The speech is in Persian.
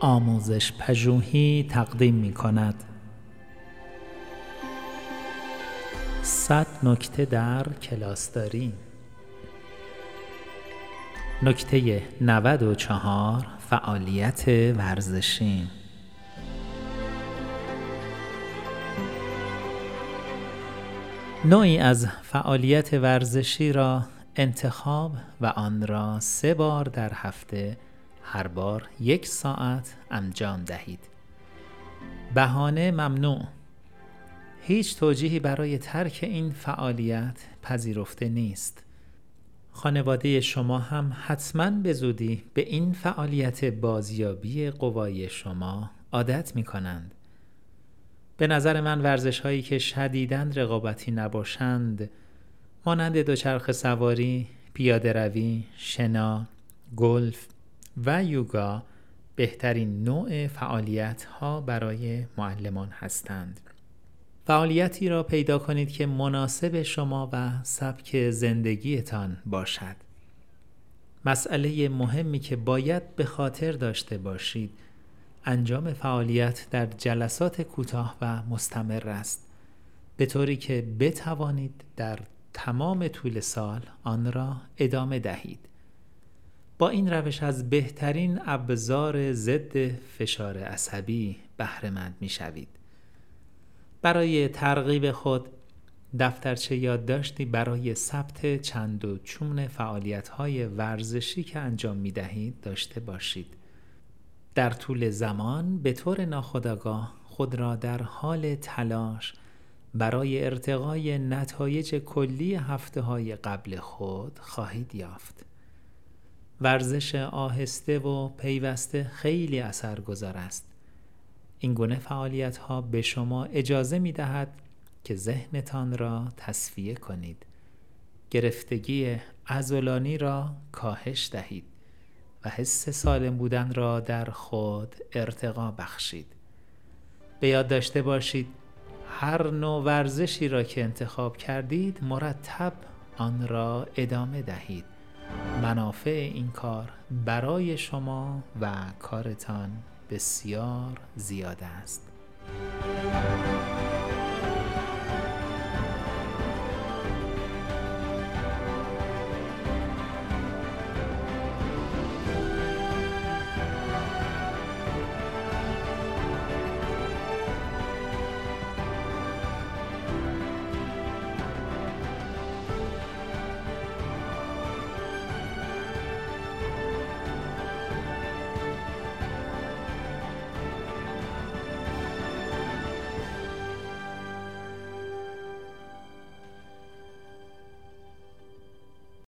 آموزش پژوهی تقدیم می کند صد نکته در کلاس داریم. نکته 94 فعالیت ورزشی نوعی از فعالیت ورزشی را انتخاب و آن را سه بار در هفته هر بار یک ساعت انجام دهید. بهانه ممنوع. هیچ توجیهی برای ترک این فعالیت پذیرفته نیست. خانواده شما هم حتما به زودی به این فعالیت بازیابی قوای شما عادت می کنند. به نظر من ورزش هایی که شدیدن رقابتی نباشند مانند دوچرخ سواری، پیاده روی، شنا، گلف و یوگا بهترین نوع فعالیت ها برای معلمان هستند. فعالیتی را پیدا کنید که مناسب شما و سبک زندگیتان باشد. مسئله مهمی که باید به خاطر داشته باشید انجام فعالیت در جلسات کوتاه و مستمر است به طوری که بتوانید در تمام طول سال آن را ادامه دهید با این روش از بهترین ابزار ضد فشار عصبی بهرهمند می شوید برای ترغیب خود دفترچه یادداشتی برای ثبت چند و چون فعالیت های ورزشی که انجام می دهید داشته باشید در طول زمان به طور ناخودآگاه خود را در حال تلاش برای ارتقای نتایج کلی هفته های قبل خود خواهید یافت. ورزش آهسته و پیوسته خیلی اثرگذار است. این گونه فعالیت ها به شما اجازه می دهد که ذهنتان را تصفیه کنید. گرفتگی ازولانی را کاهش دهید و حس سالم بودن را در خود ارتقا بخشید. به یاد داشته باشید هر نوع ورزشی را که انتخاب کردید مرتب آن را ادامه دهید منافع این کار برای شما و کارتان بسیار زیاد است.